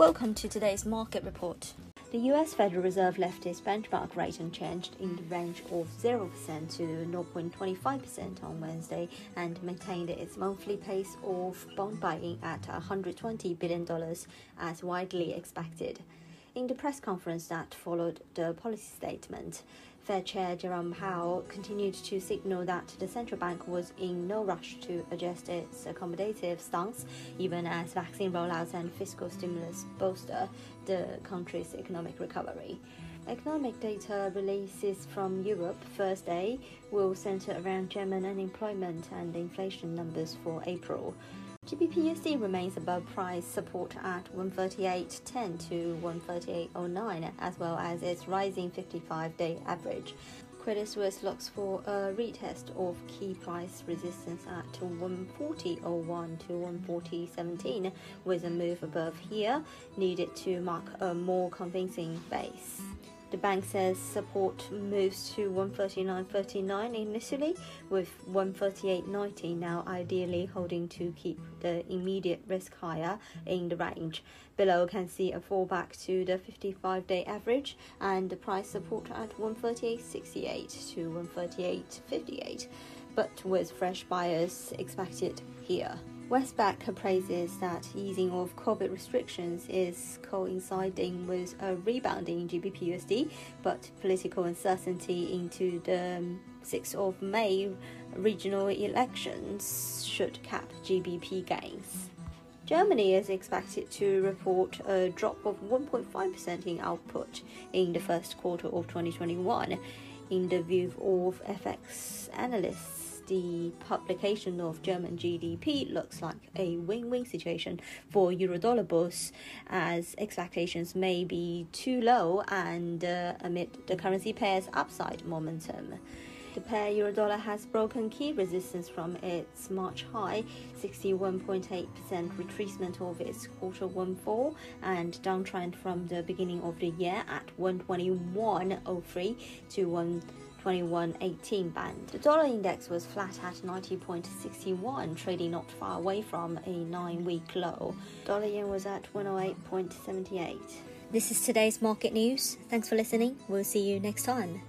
Welcome to today's market report. The US Federal Reserve left its benchmark rate unchanged in the range of 0% to 0.25% on Wednesday and maintained its monthly pace of bond buying at $120 billion as widely expected. In the press conference that followed the policy statement, Fed Chair Jerome Powell continued to signal that the central bank was in no rush to adjust its accommodative stance, even as vaccine rollouts and fiscal stimulus bolster the country's economic recovery. Economic data releases from Europe Thursday will center around German unemployment and inflation numbers for April. GBP/USD remains above price support at 138.10 to 138.09, as well as its rising 55-day average. Credit Suisse looks for a retest of key price resistance at 140.01 to 140.17, with a move above here needed to mark a more convincing base. The bank says support moves to 139.39 initially, with 138.90 now ideally holding to keep the immediate risk higher in the range. Below can see a fallback to the 55 day average and the price support at 138.68 to 138.58, but with fresh buyers expected here. Westpac appraises that easing of COVID restrictions is coinciding with a rebound in GBP/USD, but political uncertainty into the 6th of May regional elections should cap GBP gains. Germany is expected to report a drop of 1.5% in output in the first quarter of 2021. In the view of FX analysts, the publication of German GDP looks like a win-win situation for Eurodollar bulls, as expectations may be too low and uh, amid the currency pair's upside momentum. The pair Eurodollar has broken key resistance from its March high, 61.8% retracement of its quarter one fall, and downtrend from the beginning of the year at 121.03 to 1. 2118 band. The dollar index was flat at 90.61, trading not far away from a nine week low. Dollar yen was at 108.78. This is today's market news. Thanks for listening. We'll see you next time.